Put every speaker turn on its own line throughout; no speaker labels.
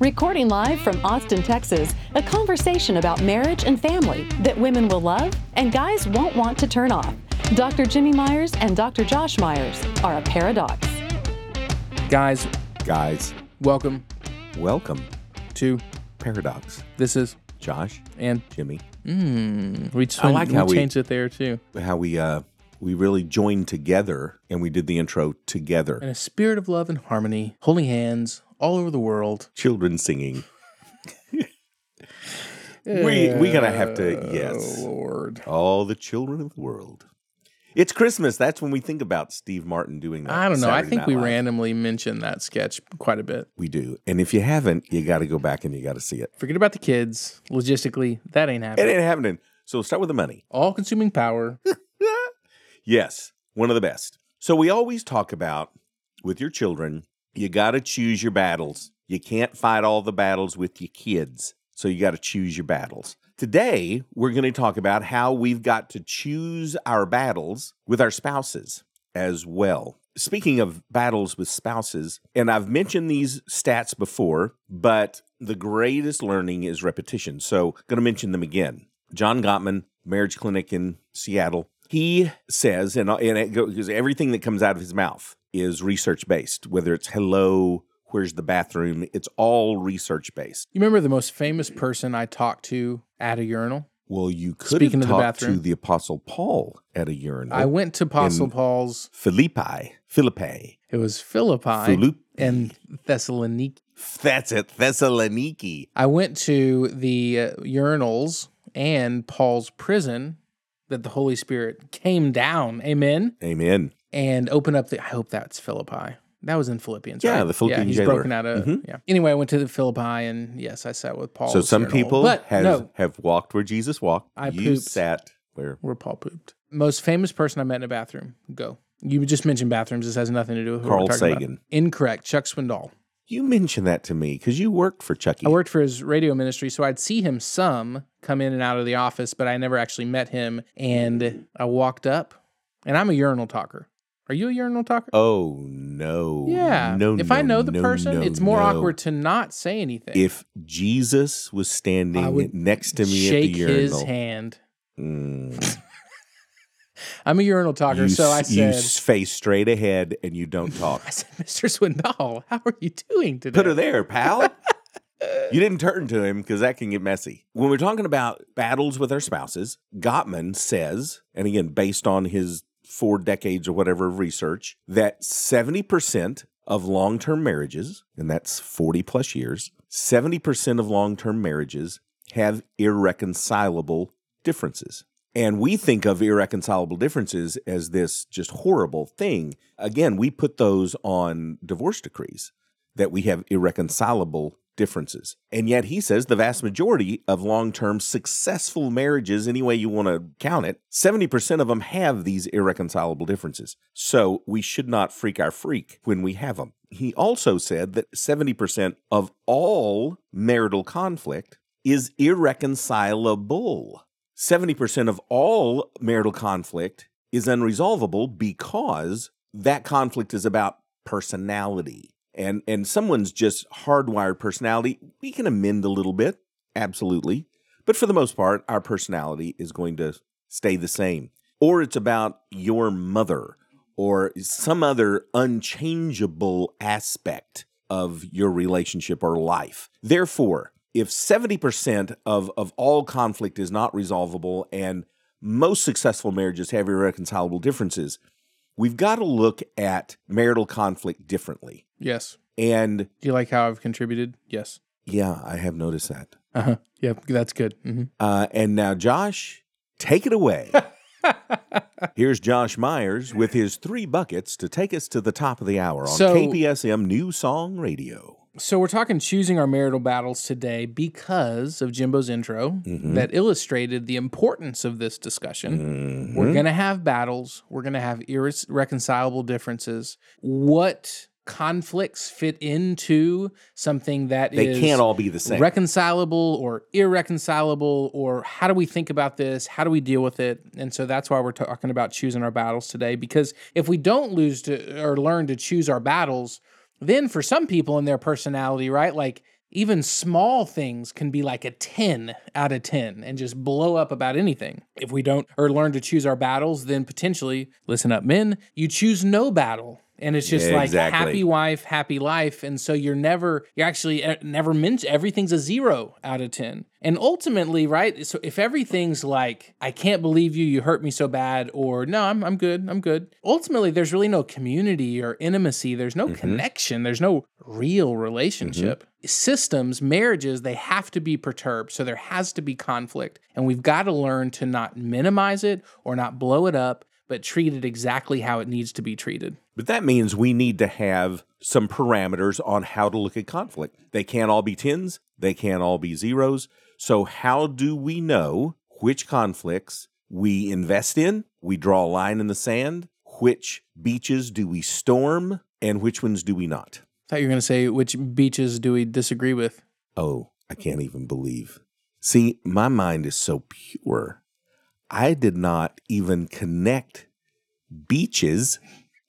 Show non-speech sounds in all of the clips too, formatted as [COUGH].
Recording live from Austin, Texas, a conversation about marriage and family that women will love and guys won't want to turn off. Dr. Jimmy Myers and Dr. Josh Myers are a paradox.
Guys,
Guys,
welcome
welcome.
to
Pairadocs.
this is
Josh,
and
Jimmy,
mm, we,
I like
we
how we-
changed it there too.
how we uh we really joined together and we did the intro together.
In a spirit of love and harmony, holding hands all over the world.
Children singing. [LAUGHS] we we gonna have to oh, yes.
Oh, Lord.
All the children of the world. It's Christmas. That's when we think about Steve Martin doing that.
I don't know. I think
Night
we
Live.
randomly mentioned that sketch quite a bit.
We do. And if you haven't, you got to go back and you got to see it.
Forget about the kids. Logistically, that ain't happening.
It
happening.
ain't happening. So start with the money.
All consuming power. [LAUGHS]
Yes, one of the best. So we always talk about with your children, you got to choose your battles. You can't fight all the battles with your kids. So you got to choose your battles. Today, we're going to talk about how we've got to choose our battles with our spouses as well. Speaking of battles with spouses, and I've mentioned these stats before, but the greatest learning is repetition. So, going to mention them again. John Gottman, marriage clinic in Seattle, he says, and, and it goes, everything that comes out of his mouth is research based, whether it's hello, where's the bathroom, it's all research based.
You remember the most famous person I talked to at a urinal?
Well, you could
Speaking
have
of the
talked to the Apostle Paul at a urinal.
I went to Apostle Paul's.
Philippi, Philippi,
It was Philippi
Philippi.
and Thessaloniki.
That's it, Thessaloniki.
I went to the uh, urinals and Paul's prison that the Holy Spirit came down, amen,
Amen.
And open up the. I hope that's Philippi. That was in Philippians.
Yeah,
right?
the Philippian
Yeah, he's
jailer.
broken out of.
Mhm.
Yeah. Anyway, I went to the Philippi, and yes, I sat with Paul.
so some people have,
no,
have walked where Jesus walked.
I
you
pooped.
sat where?
where Paul pooped. Most famous person I met in a bathroom. Go. You just mentioned bathrooms. This has nothing to do with
Carl
talking about.
Sagan.
Incorrect. Chuck Swindoll.
You mentioned that to me because you worked for Chucky.
I worked for his radio ministry, so I'd see him some come in and out of the office, but I never actually met him. And I walked up, and I'm a urinal talker. Are you a urinal talker?
Oh no!
yeah.
No.
if
no,
I know the
no,
person,
no,
it's more awkward to not say anything.
If Jesus was standing next to me at the urinal,
his hand.
mm, [LAUGHS]
I'm a urinal talker,
you,
so I
you
said,
s- face straight ahead and you don't talk. [LAUGHS]
I said, Mr. Swindoll, how are you doing today?
Put her there, pal. [LAUGHS] you didn't turn to him because that can get messy. When we're talking about battles with our spouses, Gottman says, and again, based on his four decades or whatever of research, that 70% of long term marriages, and that's 40 plus years, 70% of long term marriages have irreconcilable differences. And we think of irreconcilable differences as this just horrible thing. Again, we put those on divorce decrees that we have irreconcilable differences. And yet he says the vast majority of long term successful marriages, any way you want to count it, 70% of them have these irreconcilable differences. So we should not freak our freak when we have them. He also said that 70% of all marital conflict is irreconcilable. 70% of all marital conflict is unresolvable because that conflict is about personality. And and someone's just hardwired personality, we can amend a little bit, absolutely. But for the most part, our personality is going to stay the same. Or it's about your mother or some other unchangeable aspect of your relationship or life. Therefore, if 70% of, of all conflict is not resolvable and most successful marriages have irreconcilable differences, we've got to look at marital conflict differently.
Yes.
And
Do you like how I've contributed? Yes.
yeah, I have noticed that.
Uh huh. Yep. That's good. hmm
Uh, and now, Josh, take it away. [LAUGHS] Here's Josh Myers with his three buckets to take us to the top of the hour on
So-
KPSM New Song Radio.
So we're talking choosing our marital battles today because of Jimbo's intro
Mm-hmm.
that illustrated the importance of this discussion.
Mm-hmm.
We're going to have battles, we're going to have irreconcilable differences. What conflicts fit into something that
They
is
can't all be the same.
reconcilable or irreconcilable or how do we think about this how do we deal with it and so that's why we're talking about choosing our battles today because if we don't lose to or learn to choose our battles then for some people in their personality right like even small things can be like a 10 out of 10 and just blow up about anything. If we don't or learn to choose our battles, then potentially, listen up, men, you choose no battle. And it's just
Yeah,
like
exactly.
happy wife, happy life. And so you're never, you're actually uh, never meant, everything's a zero out of 10. And ultimately, right? So if everything's like, I can't believe you, you hurt me so bad, or no, I'm, I'm good, I'm good. Ultimately, there's really no community or intimacy. There's no connection. There's no real relationship. Systems, marriages, they have to be perturbed. So there has to be conflict. And we've got to learn to not minimize it or not blow it up, but treat it exactly how it needs to be treated.
But that means we need to have some parameters on how to look at conflict. They can't all be tens, they can't all be zeros. So, how do we know which conflicts we invest in? We draw a line in the sand. Which beaches do we storm and which ones do we not?
I thought you were going to say, which beaches do we disagree with?
Oh, I can't even believe. See, my mind is so pure. I did not even connect beaches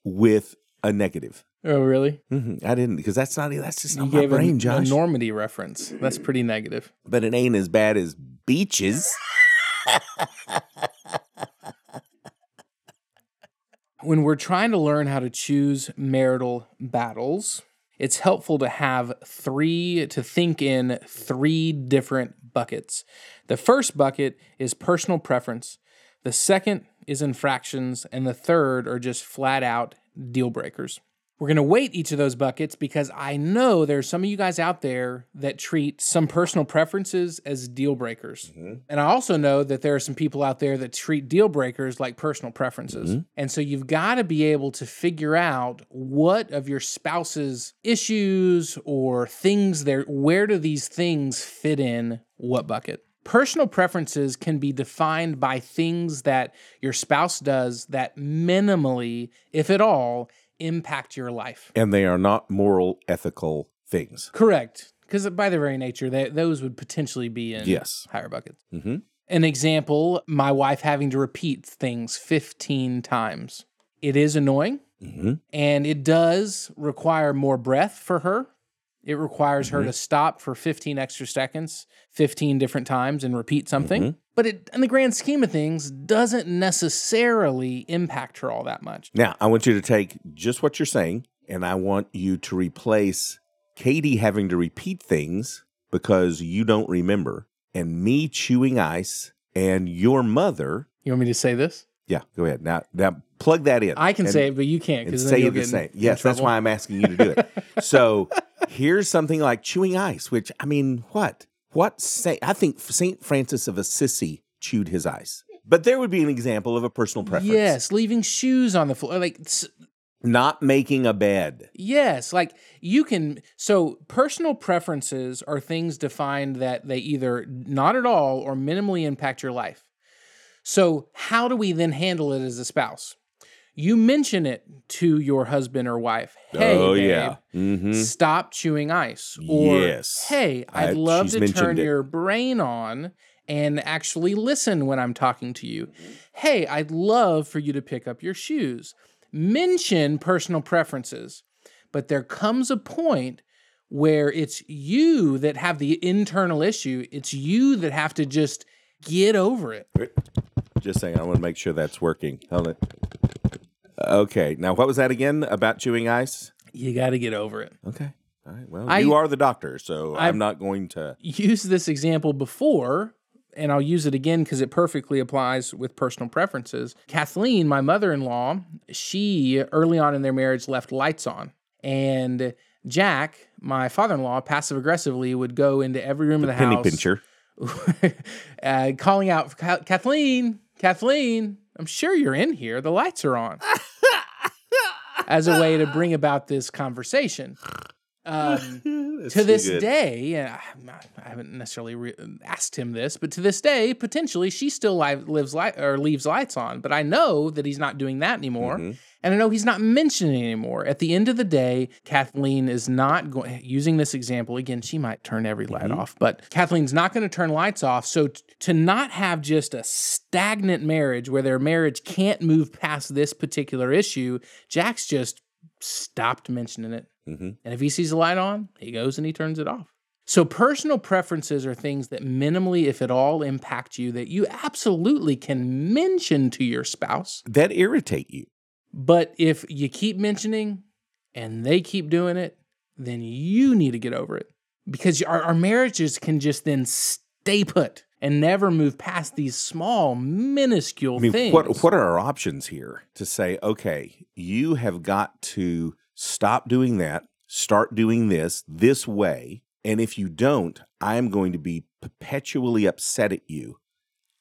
with a negative.
Oh, really?
hmm I didn't because that's not that's just
You
not my
gave a,
brain,
a
Josh.
Normandy reference. That's pretty negative.
but it ain't as bad as beaches. [LAUGHS]
When we're trying to learn how to choose marital battles, it's helpful to have three, to think in three different buckets. The first bucket is personal preference, the second is infractions, and the third are just flat out deal breakers. We're going to weight each of those buckets because I know there's some of you guys out there that treat some personal preferences as deal breakers. Mm-hmm. And I also know that there are some people out there that treat deal breakers like personal preferences. Mm-hmm. And so you've got to be able to figure out what of your spouse's issues or things there, where do these things fit in what bucket? Personal preferences can be defined by things that your spouse does that minimally, if at all, impact your life.
and they are not moral, ethical things.
Correct. Because by their very nature, they, those would potentially be in
Yes.
higher buckets.
hmm
An example my wife having to repeat things 15 times. It is annoying
hmm
and it does require more breath for her. It requires her mm-hmm. to stop for 15 extra seconds, 15 different times, and repeat something. Mm-hmm. But it, in the grand scheme of things, doesn't necessarily impact her all that much.
Now, I want you to take just what you're saying, and I want you to replace Katie having to repeat things because you don't remember, and me chewing ice, and your mother.
You want me to say this?
Yeah, go ahead. Now, now plug that in.
I can
and-
say it, but you can't because
say it the same. Yes, that's why I'm asking you to do it. so [LAUGHS] here's something like chewing ice, which I mean, what? What say? I think Saint Francis of Assisi chewed his ice, but there would be an example of a personal preference.
Yes, leaving shoes on the floor. Like, s-
not making a bed.
yes, like you can. So, personal preferences are things defined that they either not at all or minimally impact your life. So, how do we then handle it as a spouse? You mention it to your husband or wife. Hey,
oh
babe,
yeah. hmm
stop chewing ice. Or,
Yes.
hey, I'd
I-
love to turn
it.
your brain on and actually listen when I'm talking to you. Hey, I'd love for you to pick up your shoes. Mention personal preferences, but there comes a point where it's you that have the internal issue. It's you that have to just get over it.
Just saying, I want to make sure that's working. Hold it. Okay. Now, what was that again about chewing ice?
You got to get over it.
Okay. All right. Well,
I-
you are the doctor, so
I-
I'm not going to.
use this example before, and I'll use it again because it perfectly applies with personal preferences. Kathleen, my mother in law, she early on in their marriage left lights on. And Jack, my father in law, passive aggressively would go into every room of the
Penny
house.
pincher. [LAUGHS]
uh, calling out, Kathleen, Kathleen, I'm sure you're in here. The lights are on. [LAUGHS] As a way to bring about this conversation. Um, [LAUGHS] to this
good.
day, and I, I haven't necessarily re- asked him this, but to this day, potentially she still li- lives light or leaves lights on. But I know that he's not doing that anymore,
Mhm.
and I know he's not mentioning it anymore. At the end of the day, Kathleen is not going. Using this example again, she might turn every light
Mhm.
off, but Kathleen's not going to turn lights off. So t- to not have just a stagnant marriage where their marriage can't move past this particular issue, Jack's just stopped mentioning it.
Mhm.
And if he sees a light on, he goes and he turns it off. So, personal preferences are things that minimally, if at all, impact you that you absolutely can mention to your spouse.
that irritate you.
But if you keep mentioning and they keep doing it, then you need to get over it because our, our marriages can just then stay put and never move past these small, minuscule
I mean,
things.
what what are our options here to say, okay, you have got to stop doing that, start doing this this way, and if you don't, I'm going to be perpetually upset at you.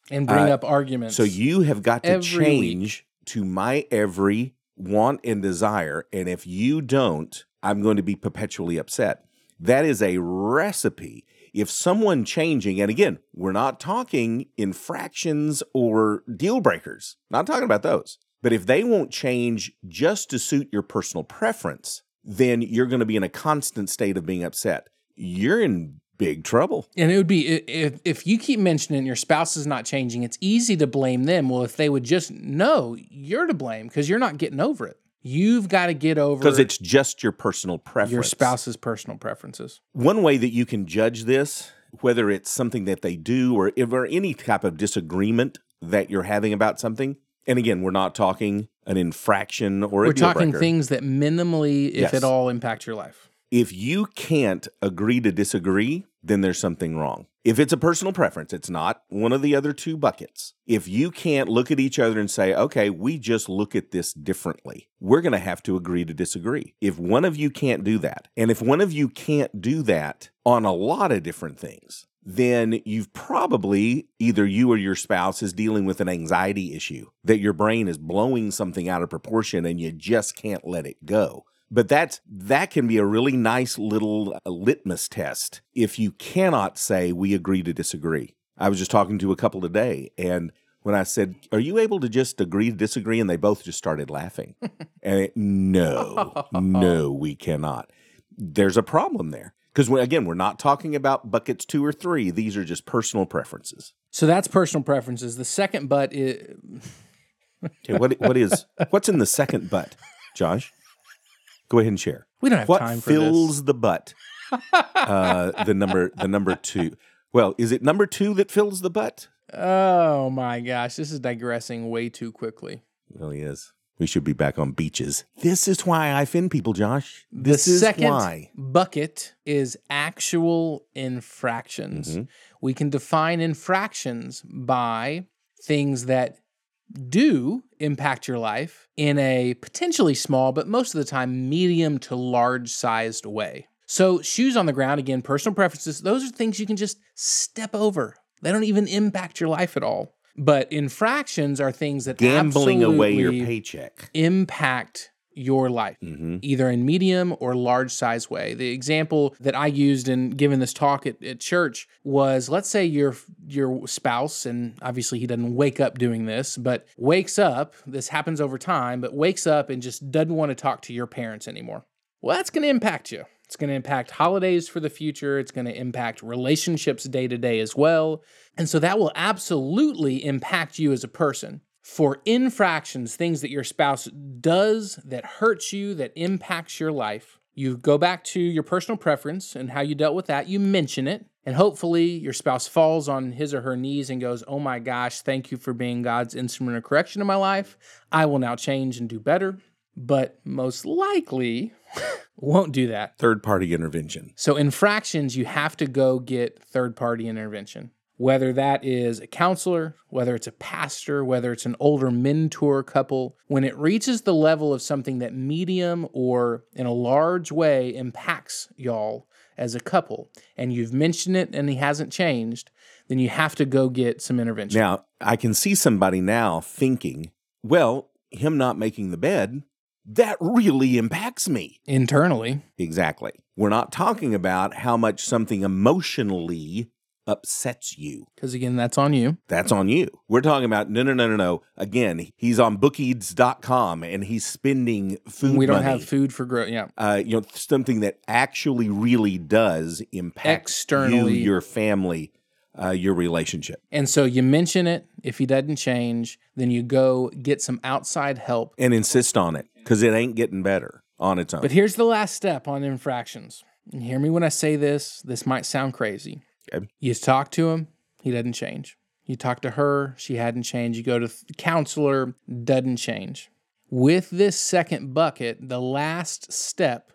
and bring
uh,
up arguments.
So you have got to
Every week.
change to my every want and desire, and if you don't, I'm going to be perpetually upset. That is a recipe. If someone changing, and again, we're not talking infractions or deal breakers, not talking about those. But if they won't change just to suit your personal preference, then you're going to be in a constant state of being upset. You're in big trouble.
And it would be if if you keep mentioning your spouse is not changing, it's easy to blame them. Well, if they would just know you're to blame because you're not getting over it. You've got to get over
Because it's just your personal preference.
your spouse's personal preferences.
One way that you can judge this, whether it's something that they do or if or any type of disagreement that you're having about something, and again, we're not talking an infraction or a
We're talking
breaker.
things that minimally, if
Yes.
at all, impact your life.
If you can't agree to disagree, then there's something wrong. If it's a personal preference, it's not one of the other two buckets. If you can't look at each other and say, okay, we just look at this differently, we're going to have to agree to disagree. If one of you can't do that, and if one of you can't do that on a lot of different things, then you've probably either you or your spouse is dealing with an anxiety issue that your brain is blowing something out of proportion and you just can't let it go. But that's that can be a really nice little uh, litmus test if you cannot say we agree to disagree. I was just talking to a couple today and when I said, "Are you able to just agree to disagree?" and they both just started laughing. [LAUGHS] and it, no, no, [LAUGHS] we cannot. There's a problem there because again, we're not talking about buckets two or three. These are just personal preferences.
So that's personal preferences. The second but is [LAUGHS]
Okay, what what is what's in the second butt, Josh? Go ahead and share.
we don't have
what
time for
fills
this.
the butt? Uh, the number the number two. Well, is it number two that fills the butt?
Oh my gosh, this is digressing way too quickly.
It really is. We should be back on beaches. This is why I offend people, Josh.
The
This is
second
why.
bucket is actual infractions.
Mhm.
We can define infractions by things that do impact your life in a potentially small, but most of the time medium to large sized way. So, shoes on the ground, again, personal preferences, those are things you can just step over. They don't even impact your life at all. But infractions are things that
Gambling away your paycheck.
impact your life
hmm
either in medium or large size way. The example that I used in giving this talk at, at church was let's say your your spouse and obviously he doesn't wake up doing this, but wakes up, this happens over time, but wakes up and just doesn't want to talk to your parents anymore. Well, that's going to impact you. It's going to impact holidays for the future. It's going to impact relationships day to day as well. And so that will absolutely impact you as a person. For infractions, things that your spouse does that hurts you, that impacts your life, you go back to your personal preference and how you dealt with that. You mention it. And hopefully, your spouse falls on his or her knees and goes, Oh my gosh, thank you for being God's instrument of correction in my life. I will now change and do better. But most likely, [LAUGHS] won't do that.
Third party intervention.
So, infractions, you have to go get third party intervention, whether that is a counselor, whether it's a pastor, whether it's an older mentor couple. When it reaches the level of something that medium or in a large way impacts y'all as a couple, and you've mentioned it and he hasn't changed, then you have to go get some intervention.
Now, I can see somebody now thinking, well, him not making the bed that really impacts me.
Internally,
Exactly. We're not talking about how much something emotionally upsets you.
because again, that's on you.
That's on you. We're talking about no, no, no, no, no. Again, he's on bookeats.com and he's spending food.
we don't
money.
have food for growth. Yeah.
uh, you know, something that actually really does impact
Externally.
you, your family, uh, your relationship.
And so you mention it. If he doesn't change, then you go get some outside help.
And insist on it because it ain't getting better on its own.
But here's the last step on infractions. And hear me when I say this. This might sound crazy.
Okay.
You talk to him, he doesn't change. You talk to her, she hadn't changed. You go to the counselor, doesn't change. With this second bucket, the last step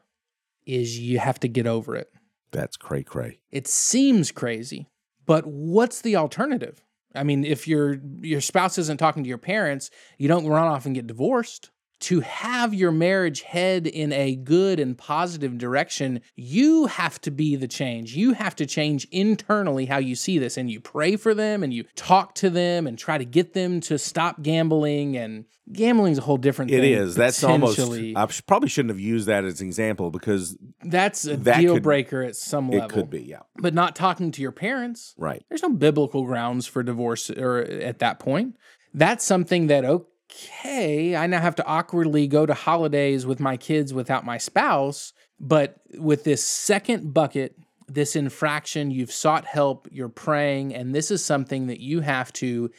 is you have to get over it.
That's cray cray.
It seems crazy, but what's the alternative? I mean, if your your spouse isn't talking to your parents, you don't run off and get divorced. To have your marriage head in a good and positive direction, you have to be the change. You have to change internally how you see this and you pray for them and you talk to them and try to get them to stop gambling and gambling's a whole different
It
thing.
is. That's almost. I probably shouldn't have used that as an example because
that's a
that
deal
could-
breaker at some level.
it could be. Yeah.
But not talking to your parents.
Right.
There's no biblical grounds for divorce or at that point. That's something that okay, I now have to awkwardly go to holidays with my kids without my spouse, but with this second bucket, this infraction, you've sought help, you're praying, and this is something that you have to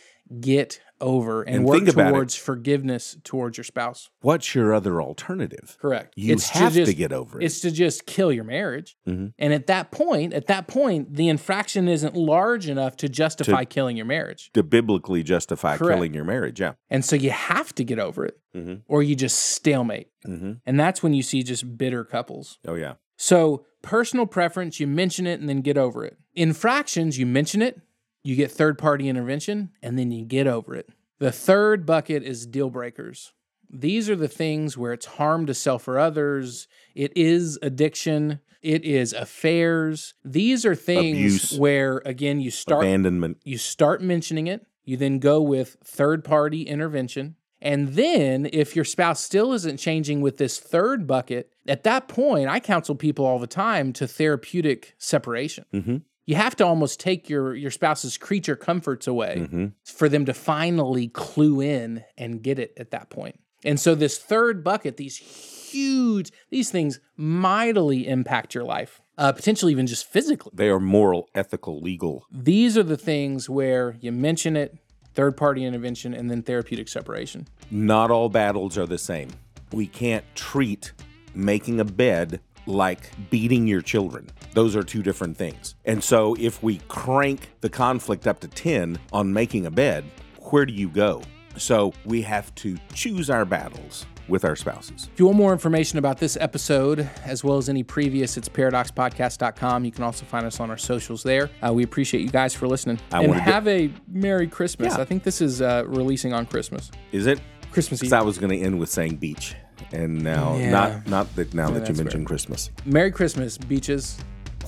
get over and,
And
work
think about it.
towards forgiveness towards your spouse.
What's your other alternative?
Correct.
You
It's
have to,
just-
get over it.
It's to just kill your marriage.
Mhm.
And at that point, at that point, the infraction isn't large enough to justify killing your marriage.
to biblically justify
Correct.
killing your marriage. Yeah.
And so you have to get over it
Mhm.
or you just stalemate.
hmm
And that's when you see just bitter couples.
Oh yeah.
So, personal preference, you mention it and then get over it. Infractions, you mention it, you get third party intervention, and then you get over it. The third bucket is deal breakers. These are the things where it's harm to self or others, it is addiction, it is affairs. These are things
Abuse.
where, again, you start
Abandonment.
you start mentioning it, you then go with third party intervention. And then, if your spouse still isn't changing with this third bucket, at that point, I counsel people all the time to therapeutic separation.
Mhm.
You have to almost take your, your spouse's creature comforts away
Mhm.
for them to finally clue in and get it at that point. And so, this third bucket, these huge, these things mightily impact your life, uh, potentially even just physically
They are moral, ethical, legal.
these are the things where you mention it, third party intervention, and then therapeutic separation.
Not all battles are the same. We can't treat making a bed like beating your children. Those are two different things. And so if we crank the conflict up to 10 on making a bed, where do you go? So we have to choose our battles with our spouses.
If you want more information about this episode, as well as any previous, it's paradoxpodcast.com. You can also find us on our socials there. Uh, we appreciate you guys for listening.
I
and have a Merry Christmas.
Yeah.
I think this is uh, releasing on Christmas.
Is it?
Christmas Eve.
I was going to end with saying beach. And now,
Yeah.
not not that now that you
that's
mentioned Christmas.
Merry Christmas, beaches.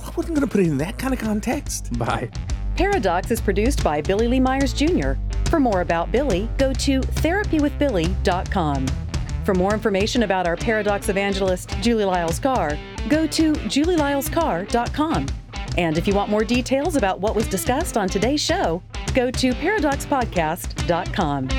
I wasn't going to put it in that kind of context.
Bye.
Pairadocs is produced by Billy Lee Myers Jr. For more about Billy, go to therapywithbilly.com. For more information about our Pairadocs evangelist, Julie Lyles Carr, go to julielylescarr.com. And if you want more details about what was discussed on today's show, go to paradoxpodcast.com.